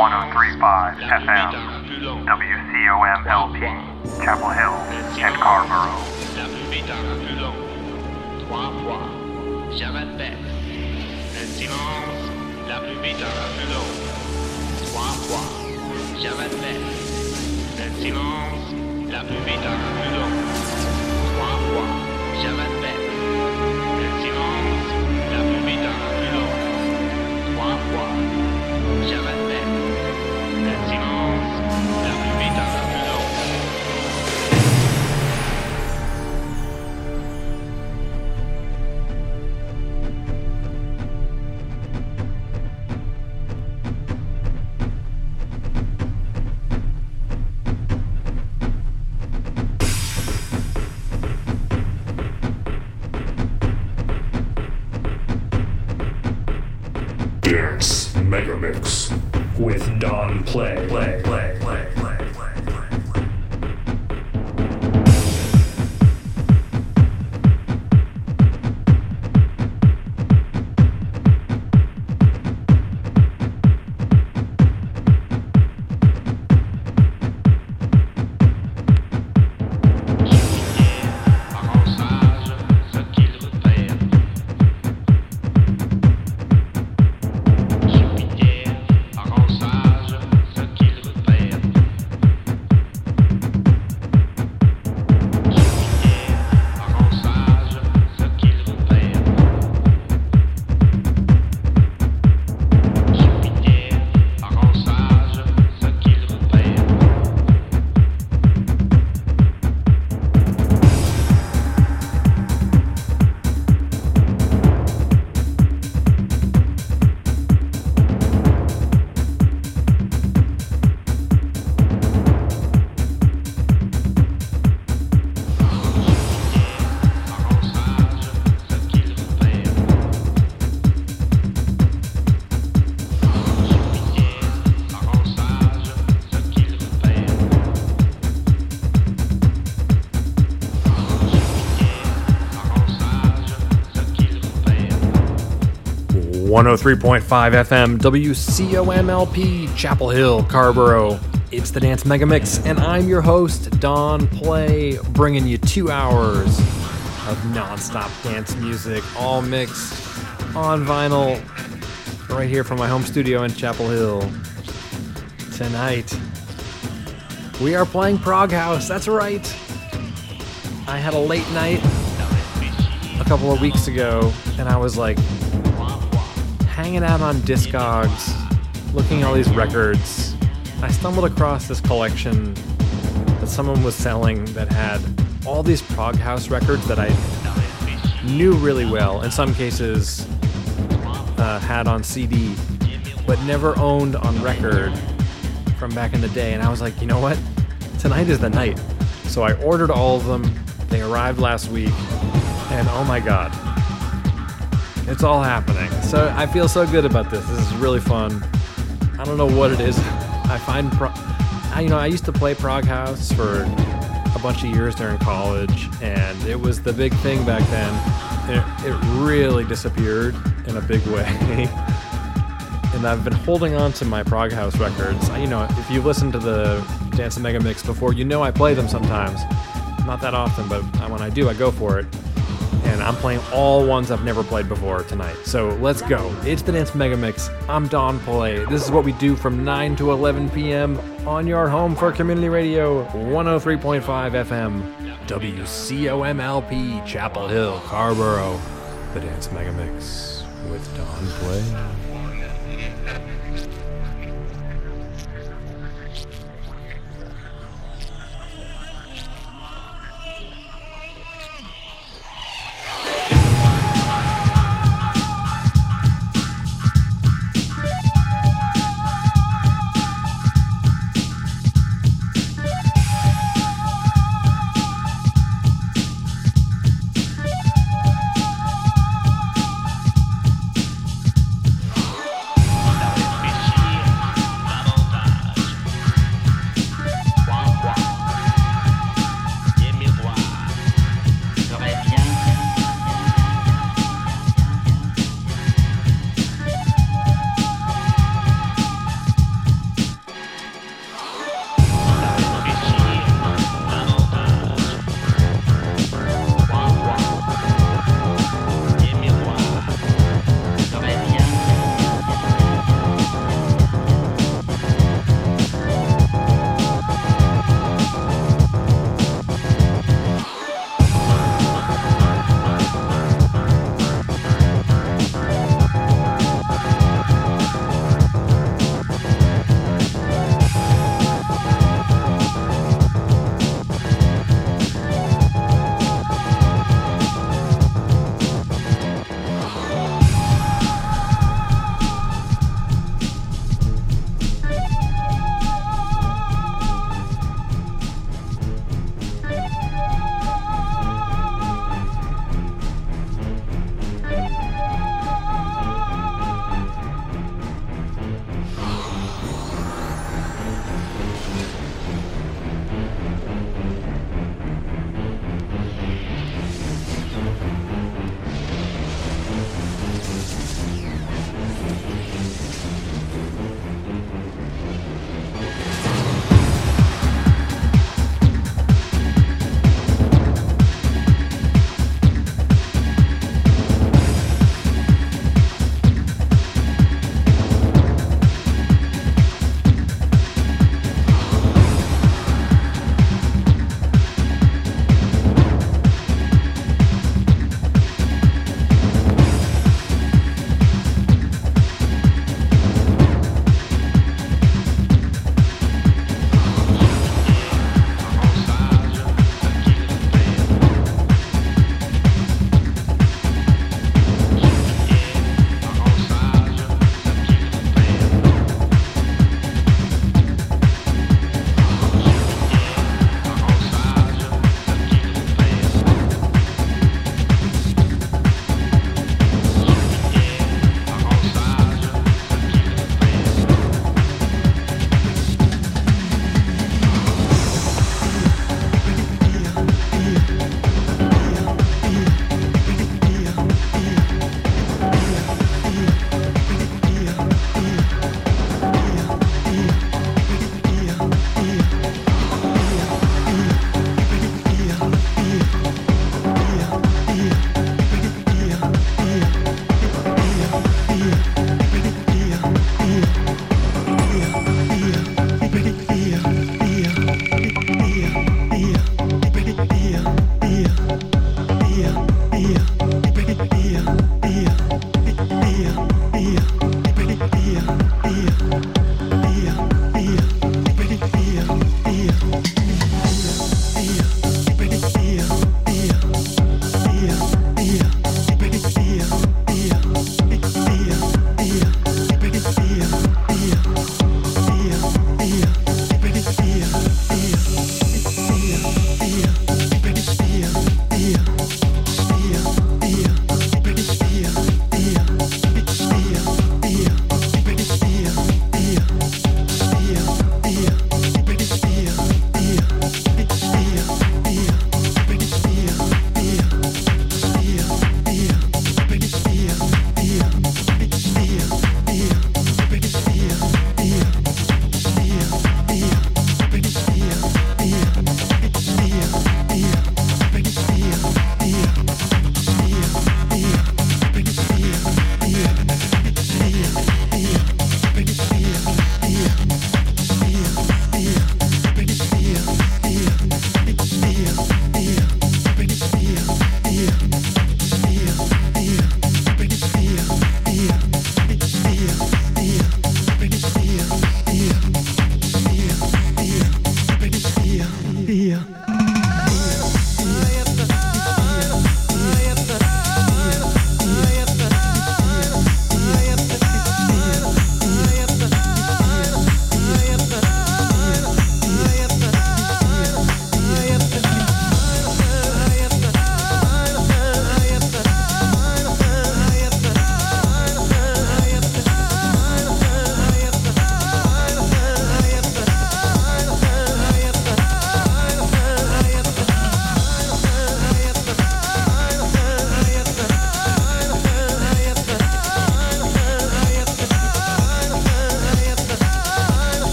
103.5 FM, WCOMLP, Chapel Hill, and Carrboro. Trois fois, j'abattais. Le silence, la plus vite la plus. Trois fois, j'abattais. Le silence, la plus vite la plus. Trois fois, j'abattais. Le silence, la plus vite la plus. Trois fois, j'abattais. 103.5 FM WCOMLP Chapel Hill, Carrboro. It's the Dance Mega Mix, and I'm your host, Don Play, bringing you two hours of non-stop dance music, all mixed on vinyl, right here from my home studio in Chapel Hill. Tonight, we are playing Prog House. That's right. I had a late night a couple of weeks ago, and I was like hanging out on Discogs, looking at all these records. I stumbled across this collection that someone was selling that had all these prog house records that I knew really well. In some cases, uh, had on CD, but never owned on record from back in the day. And I was like, you know what? Tonight is the night. So I ordered all of them. They arrived last week, and oh my god, it's all happening. So I feel so good about this. This is really fun. I don't know what it is. I find, pro- I, you know, I used to play prog house for a bunch of years during college, and it was the big thing back then. It, it really disappeared in a big way. and I've been holding on to my prog house records. You know, if you've listened to the Dance and Mega Mix before, you know I play them sometimes. Not that often, but when I do, I go for it and I'm playing all ones I've never played before tonight. So let's go. It's the Dance Mega Mix. I'm Don Play. This is what we do from 9 to 11 p.m. on your home for community radio 103.5 FM, WCOMLP, Chapel Hill, Carrboro. The Dance Mega Mix with Don Play.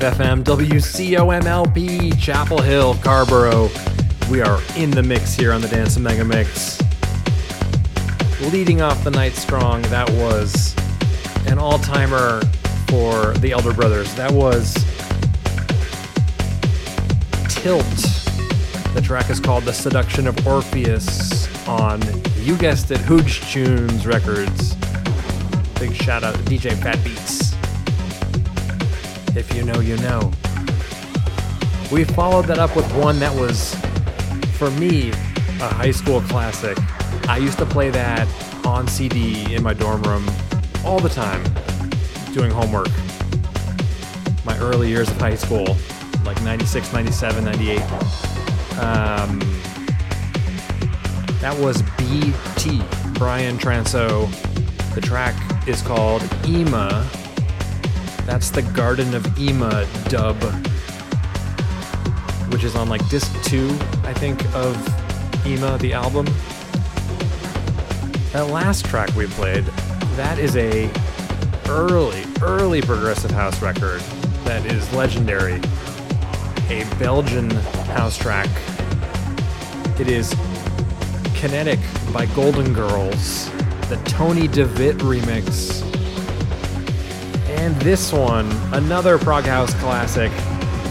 FM, WCOMLP, Chapel Hill, Carrboro. We are in the mix here on the Dance Mega Mix. Leading off the night strong, that was an all timer for the Elder Brothers. That was Tilt. The track is called The Seduction of Orpheus on, you guessed it, Hooj Choons Records. Big shout out to DJ Fat Beats. If you know, you know. We followed that up with one that was, for me, a high school classic. I used to play that on CD in my dorm room all the time, doing homework. My early years of high school, like 96, 97, 98. Um, that was BT, Brian Transeau. The track is called Ima. That's the Garden of Ima dub, which is on like disc two, I think, of Ima, the album. That last track we played, that is a early, early progressive house record that is legendary. A Belgian house track. It is Kinetic by Golden Girls, the Tony De Vit remix. And this one, another Prog House classic.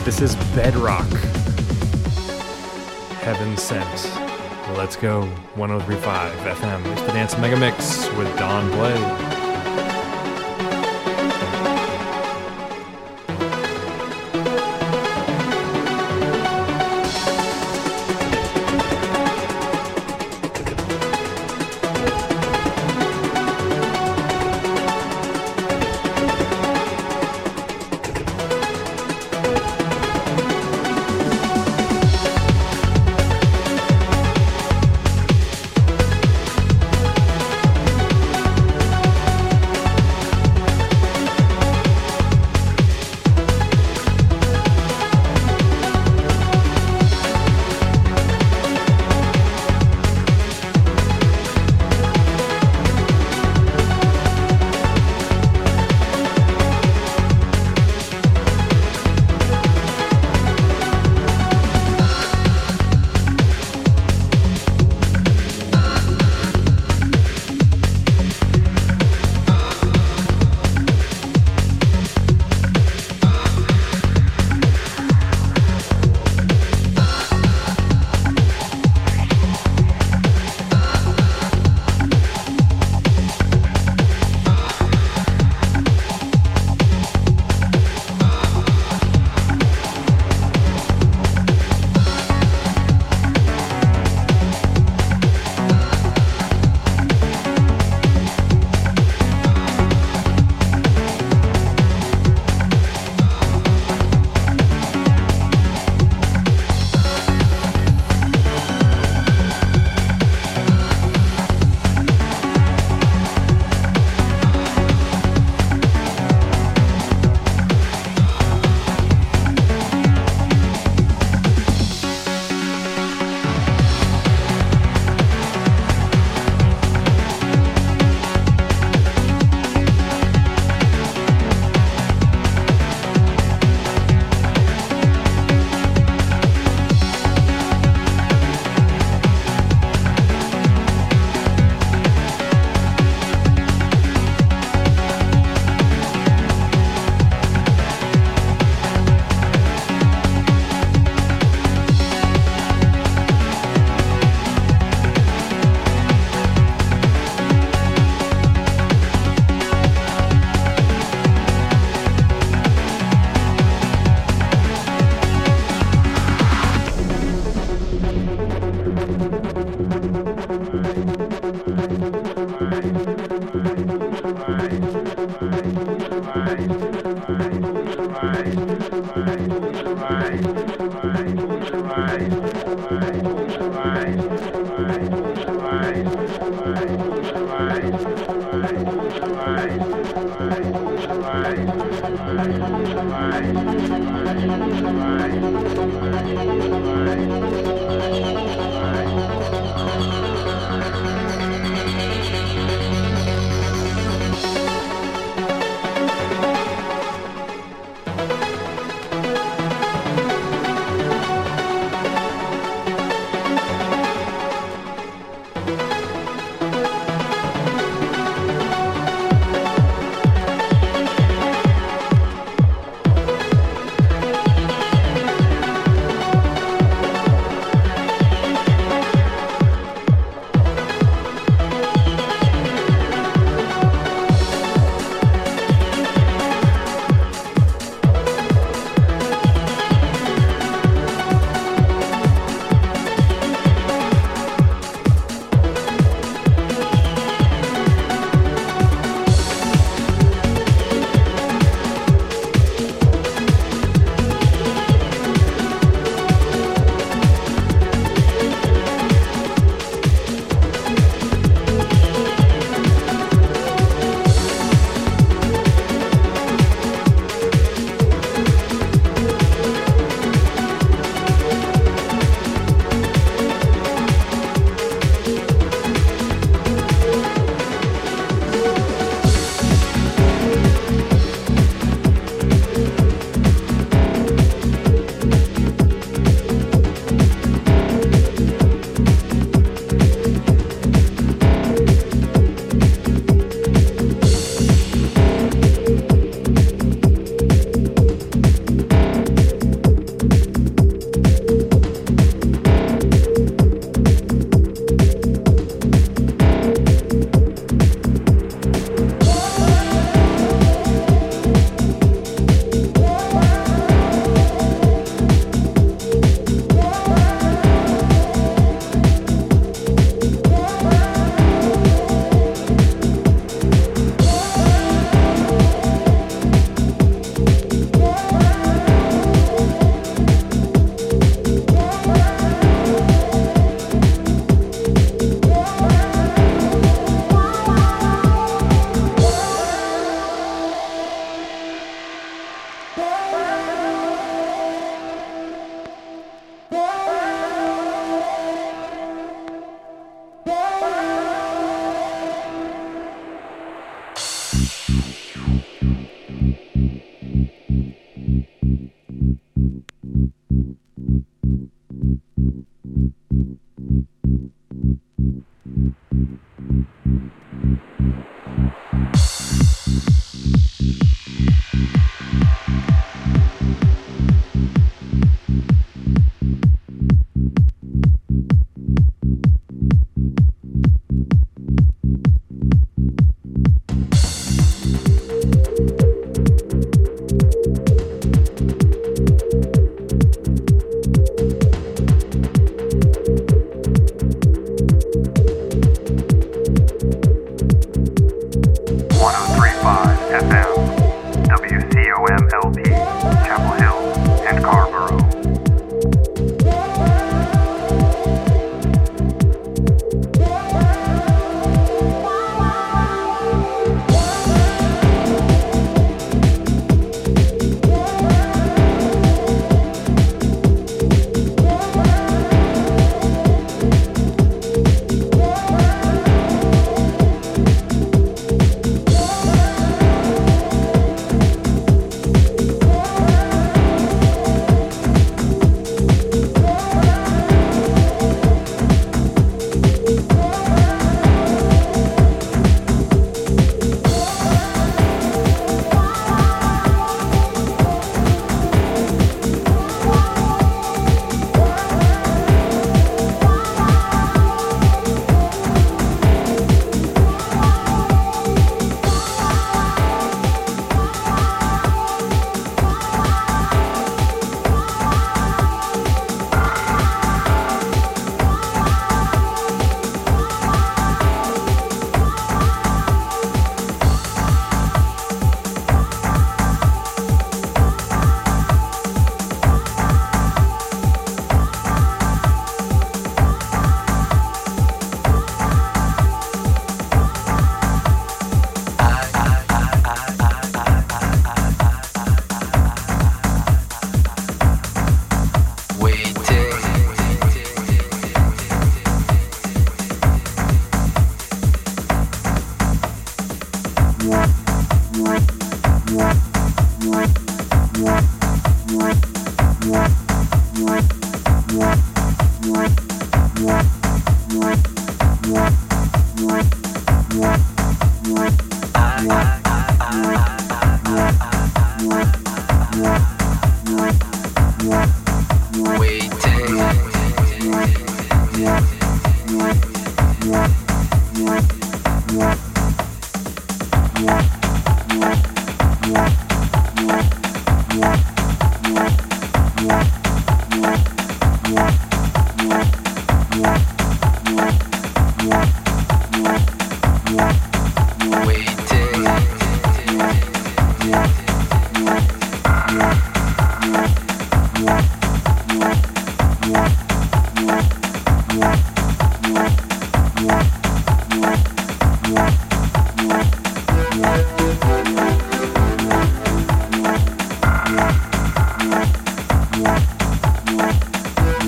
This is Bedrock. Heaven Scent. Let's go. 1035 FM. It's the Dance Mega Mix with Don Play.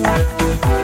Wait.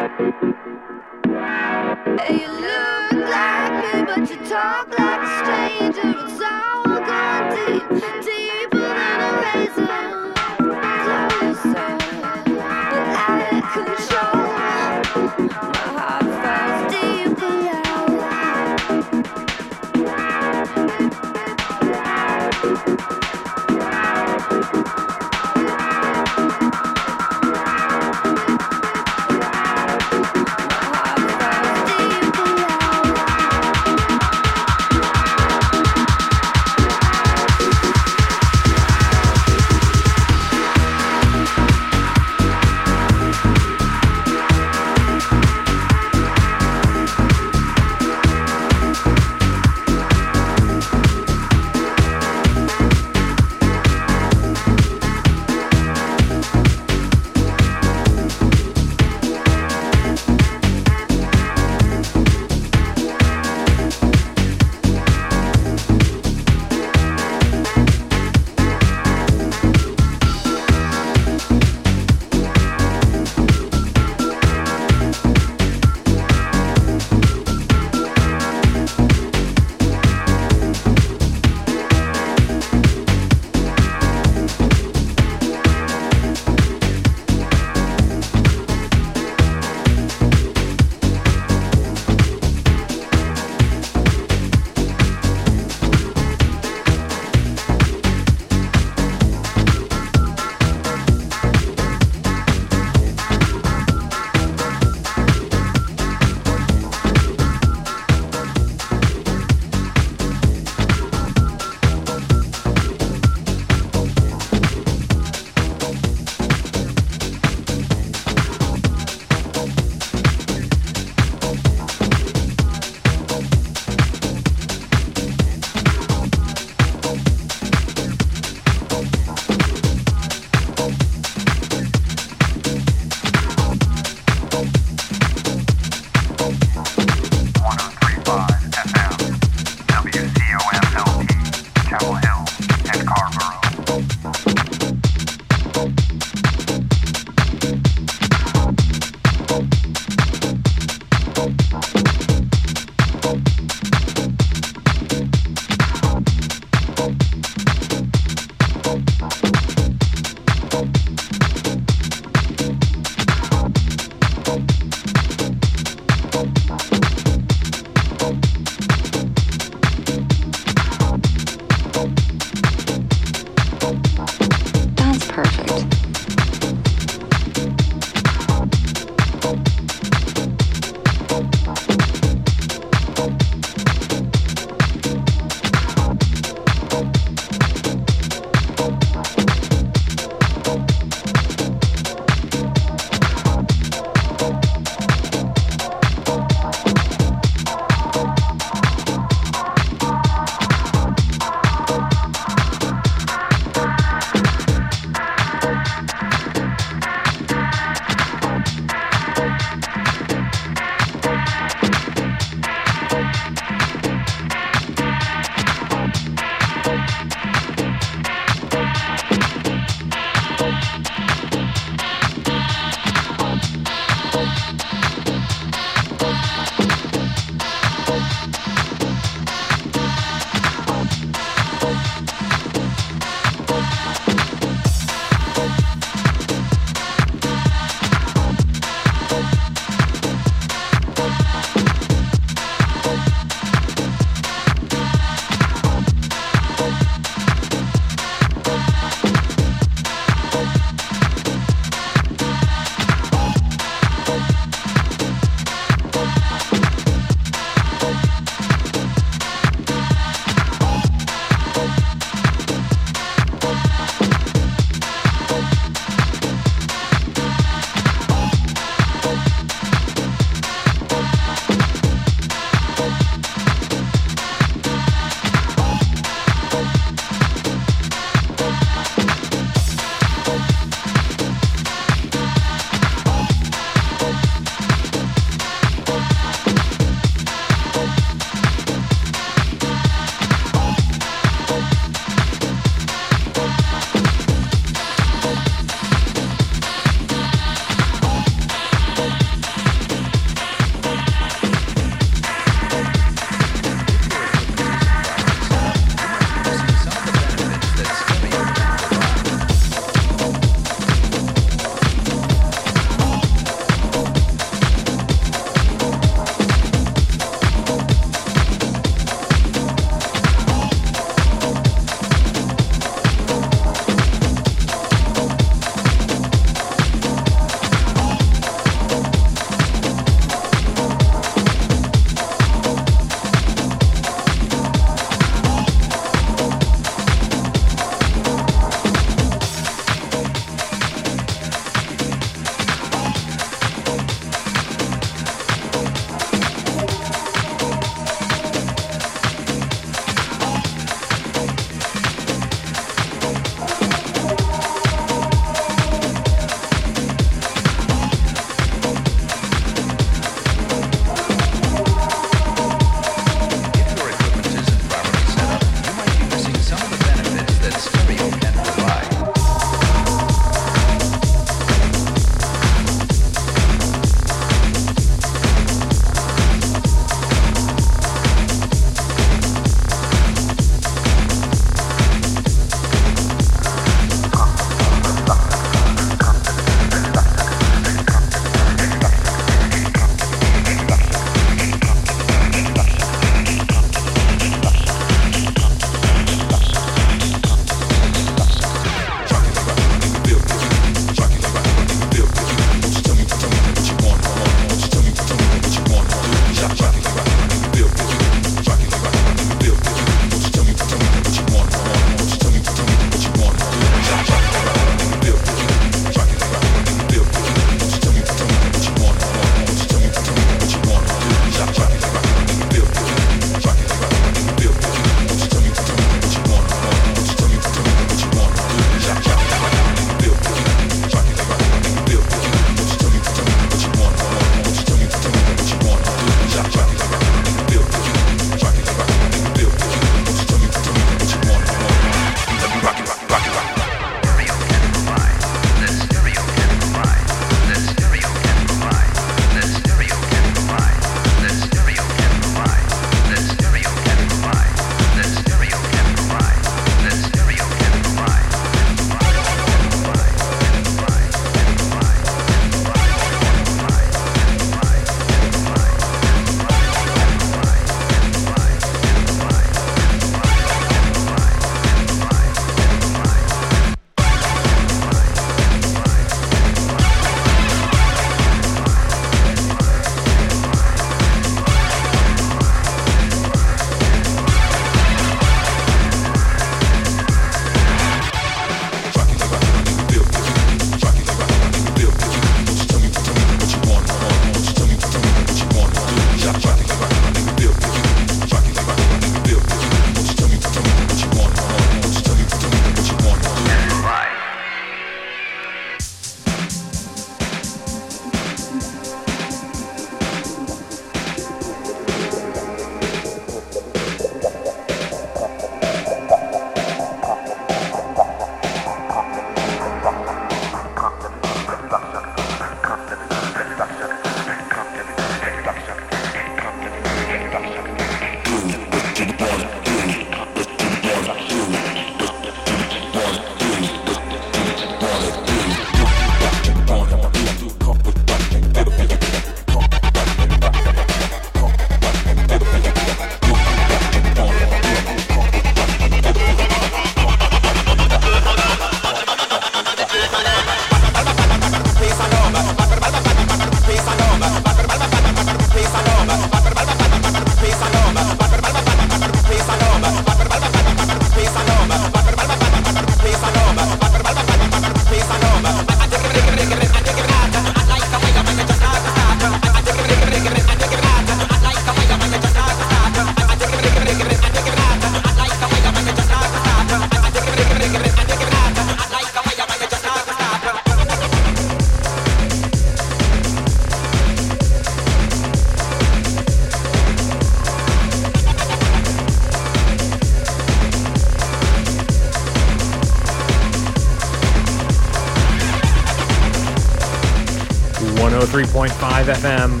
103.5 FM,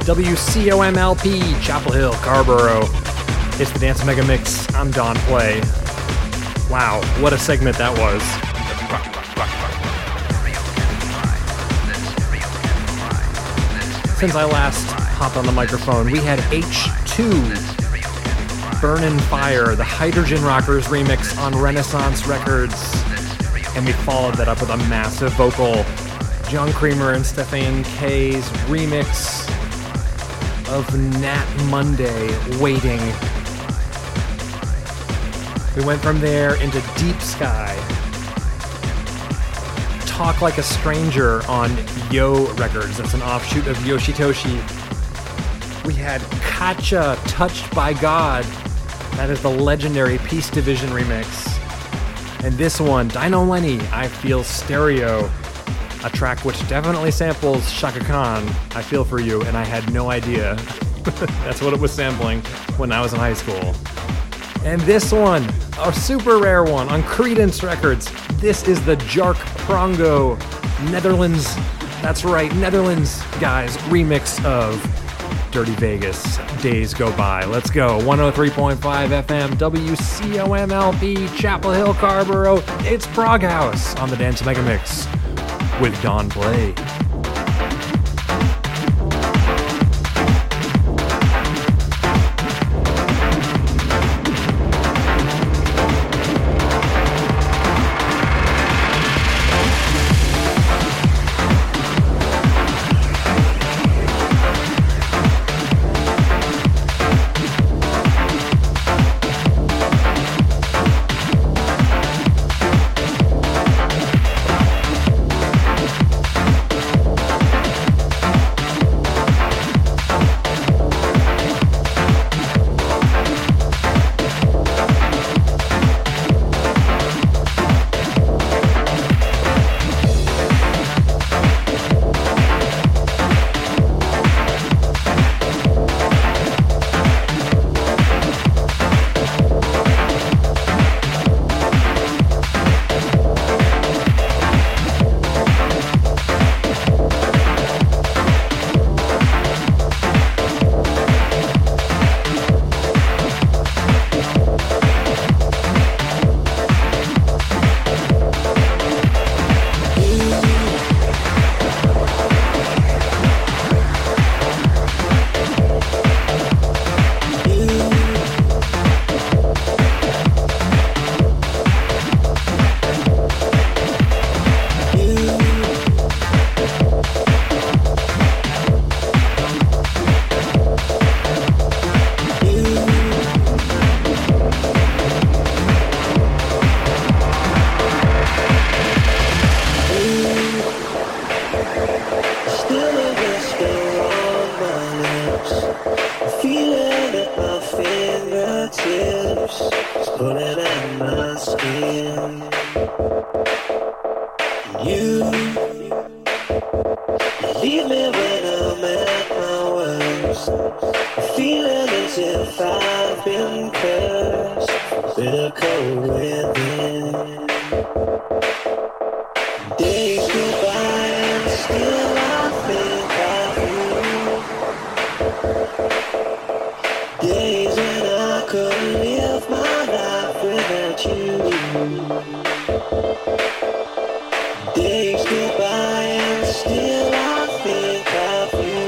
WCOMLP, Chapel Hill, Carrboro. It's the Dance Mega Mix. I'm Don Play. Wow, what a segment that was. Since I last hopped on the microphone, we had H2 Burnin' Fire, the Hydrogen Rockers remix on Renaissance Records. And we followed that up with a massive vocal. John Creamer and Stephane K's remix of Nat Monday, Waiting. We went from there into Deep Sky. Talk Like a Stranger on Yo Records. That's an offshoot of Yoshitoshi. We had Kacha Touched by God. That is the legendary Peace Division remix. And this one, Dino Lenny, I Feel Stereo. A track which definitely samples Chaka Khan, I Feel For You, and I had no idea. That's what it was sampling when I was in high school. And this one, a super rare one on Credence Records. This is the Jark Prongo Netherlands. That's right, Netherlands guys remix of Dirty Vegas. Days go by. Let's go. 103.5 FM, WCOMLP, Chapel Hill, Carrboro. It's Prog House on the Dance Mega Mix with Don Play. When I could live my life without you. Days go by and still I think of you.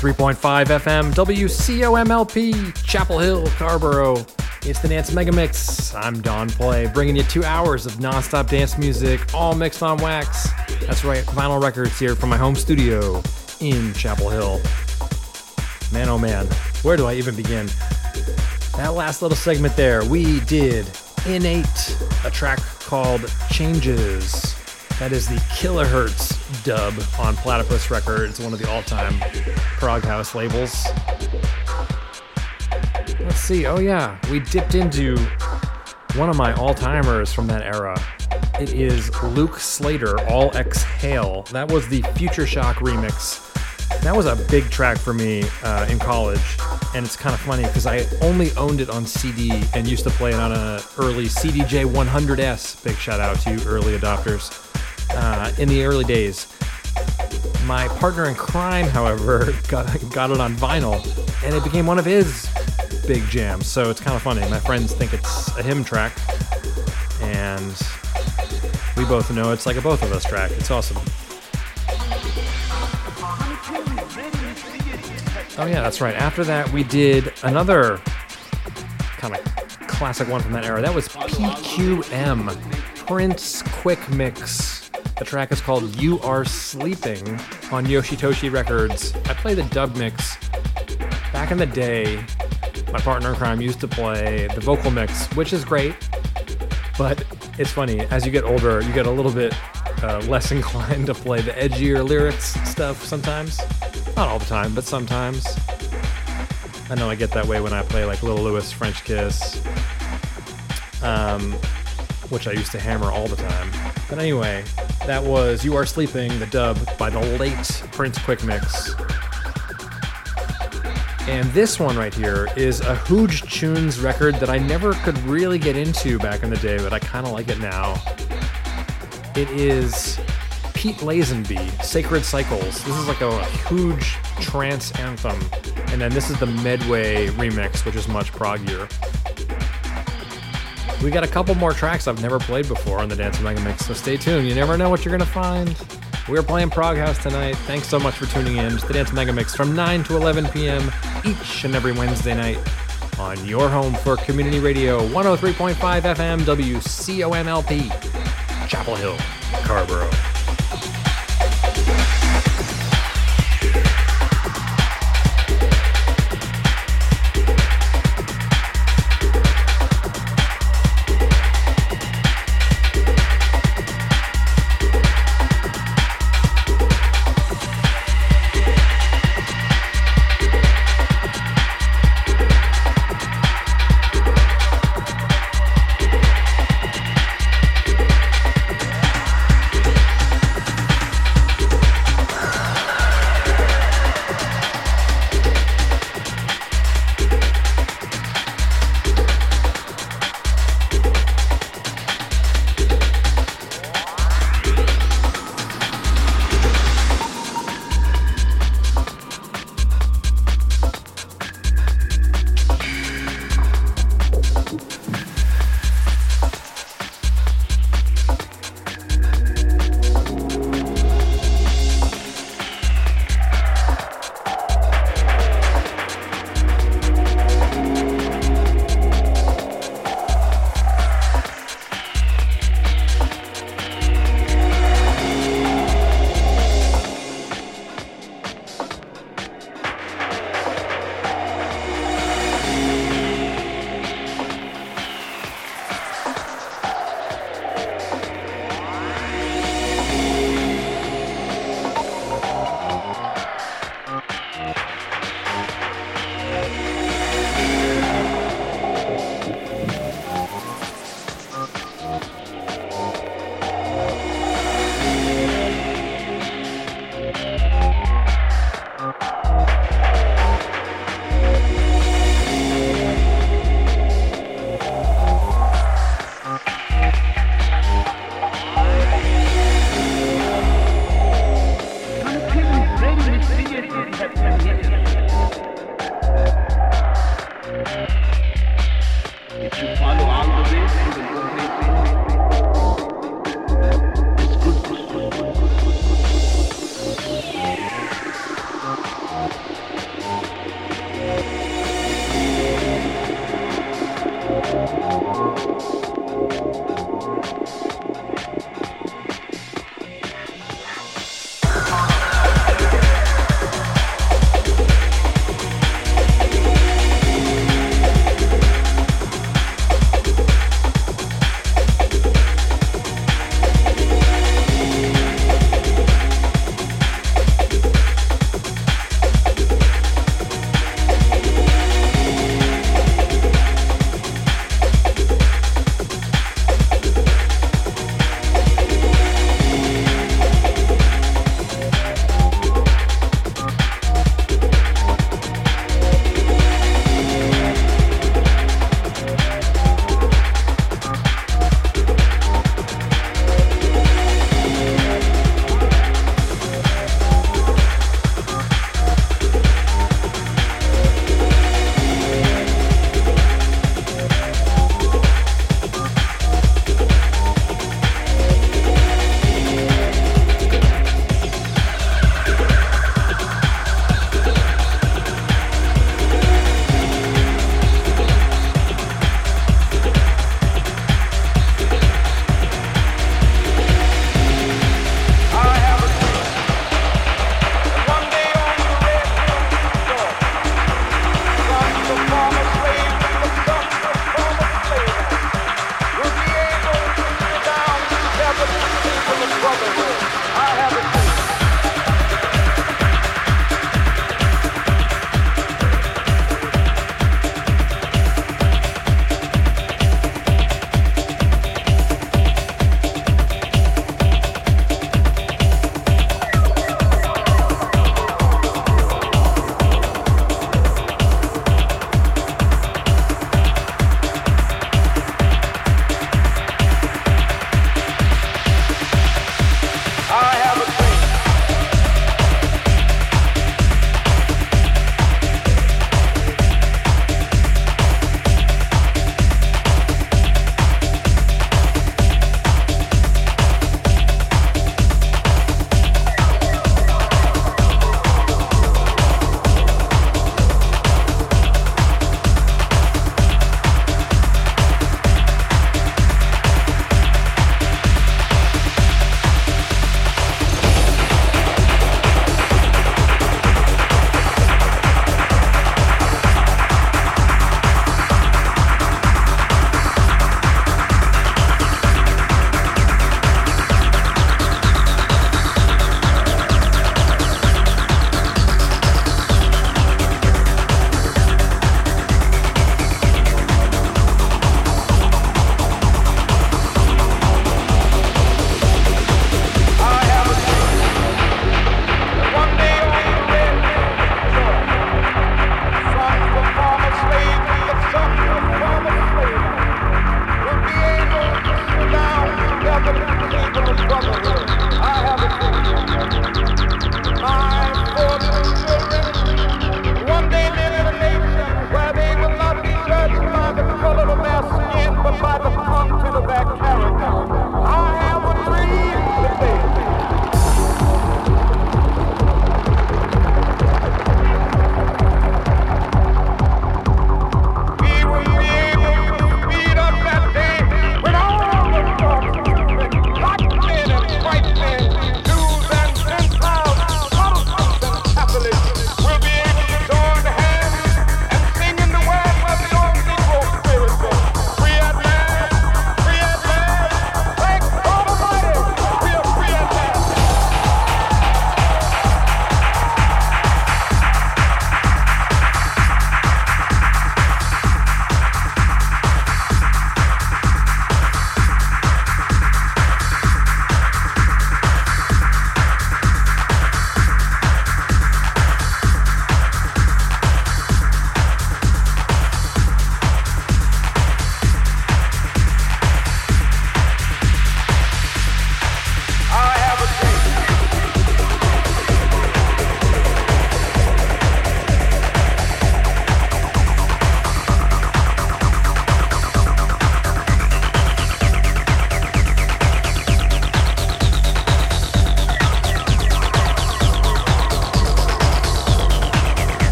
103.5 FM, WCOMLP, Chapel Hill, Carrboro. It's the Dance Mega Mix. I'm Don Play, bringing you two hours of nonstop dance music, all mixed on wax. That's right, vinyl records here from my home studio in Chapel Hill. Man, oh man, where do I even begin? That last little segment there, we did Innate, a track called Changes. That is the Kilohertz dub on Platypus Records, one of the all time prog house labels. Let's see, oh yeah, we dipped into one of my all timers from that era. It is Luke Slater, All Exhale. That was the Future Shock remix. That was a big track for me uh, in college, and it's kind of funny because I only owned it on CD and used to play it on an early CDJ 100S. Big shout out to you early adopters uh, in the early days. My partner in crime, however, got, got it on vinyl, and it became one of his big jams. So it's kind of funny. My friends think it's a him track, and we both know it's like a both of us track. It's awesome. Oh yeah, that's right. After that, we did another kind of classic one from that era. That was PQM, Prince Quick Mix. The track is called You Are Sleeping on Yoshitoshi Records. I play the dub mix. Back in the day, my partner in crime used to play the vocal mix, which is great, but it's funny. As you get older, you get a little bit uh, less inclined to play the edgier lyrics stuff sometimes. Not all the time, but sometimes. I know I get that way when I play like Little Louis French Kiss, um, which I used to hammer all the time. But anyway, that was You Are Sleeping, the dub by the late Prince Quick Mix. And this one right here is a Hooj Choons record that I never could really get into back in the day, but I kind of like it now. It is Pete Lazonby, Sacred Cycles. This is like a huge trance anthem. And then this is the Medway remix, which is much proggier. We got a couple more tracks I've never played before on the Dance Mega Mix, so stay tuned. You never know what you're going to find. We're playing Prog House tonight. Thanks so much for tuning in. to the Dance Mega Mix from 9 to 11 p.m. each and every Wednesday night on your home for community radio 103.5 FM WCOMLP, Chapel Hill, Carrboro.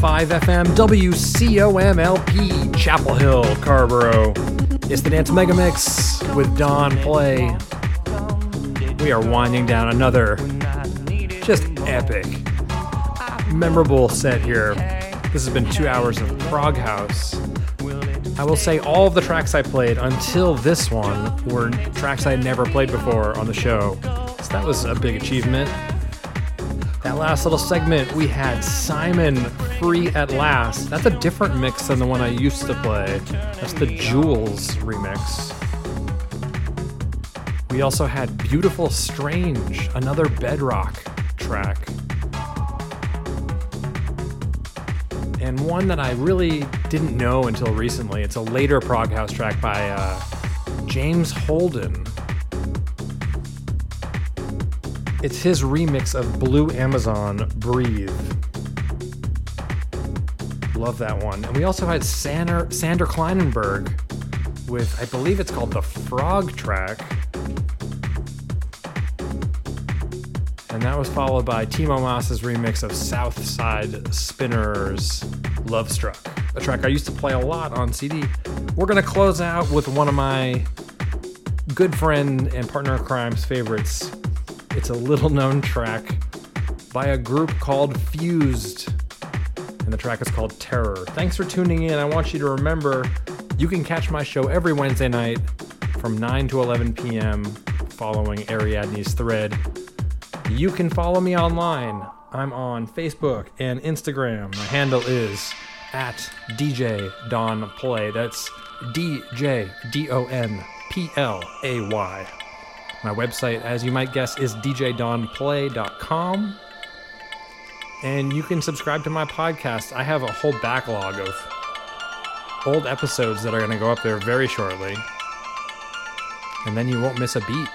FM WCOMLP Chapel Hill, Carrboro. It's the Dance Mega Mix with Don Play. We are winding down another just epic, memorable set here. This has been two hours of Prog House. I will say all of the tracks I played until this one were tracks I never played before on the show. So that was a big achievement. Last little segment, we had Simon Free at Last. That's a different mix than the one I used to play. That's the Jewels remix. We also had Beautiful Strange, another bedrock track. And one that I really didn't know until recently. It's a later prog house track by uh, James Holden. It's his remix of Blue Amazon Breathe. Love that one. And we also had Sander, Sander Kleinenberg with, I believe it's called the Frog track. And that was followed by Timo Maas's remix of Southside Spinners Love Struck, a track I used to play a lot on CD. We're going to close out with one of my good friend and partner in crime's favorites. It's a little known track by a group called Fused, and the track is called Terror. Thanks for tuning in. I want you to remember you can catch my show every Wednesday night from 9 to 11 p.m. following Ariadne's thread. You can follow me online. I'm on Facebook and Instagram. My handle is at DJ Don Play. That's D J D O N P L A Y. My website, as you might guess, is djdonplay.com. And you can subscribe to my podcast. I have a whole backlog of old episodes that are going to go up there very shortly. And then you won't miss a beat.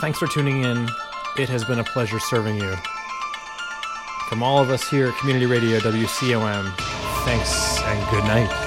Thanks for tuning in. It has been a pleasure serving you. From all of us here at Community Radio WCOM, thanks and good night.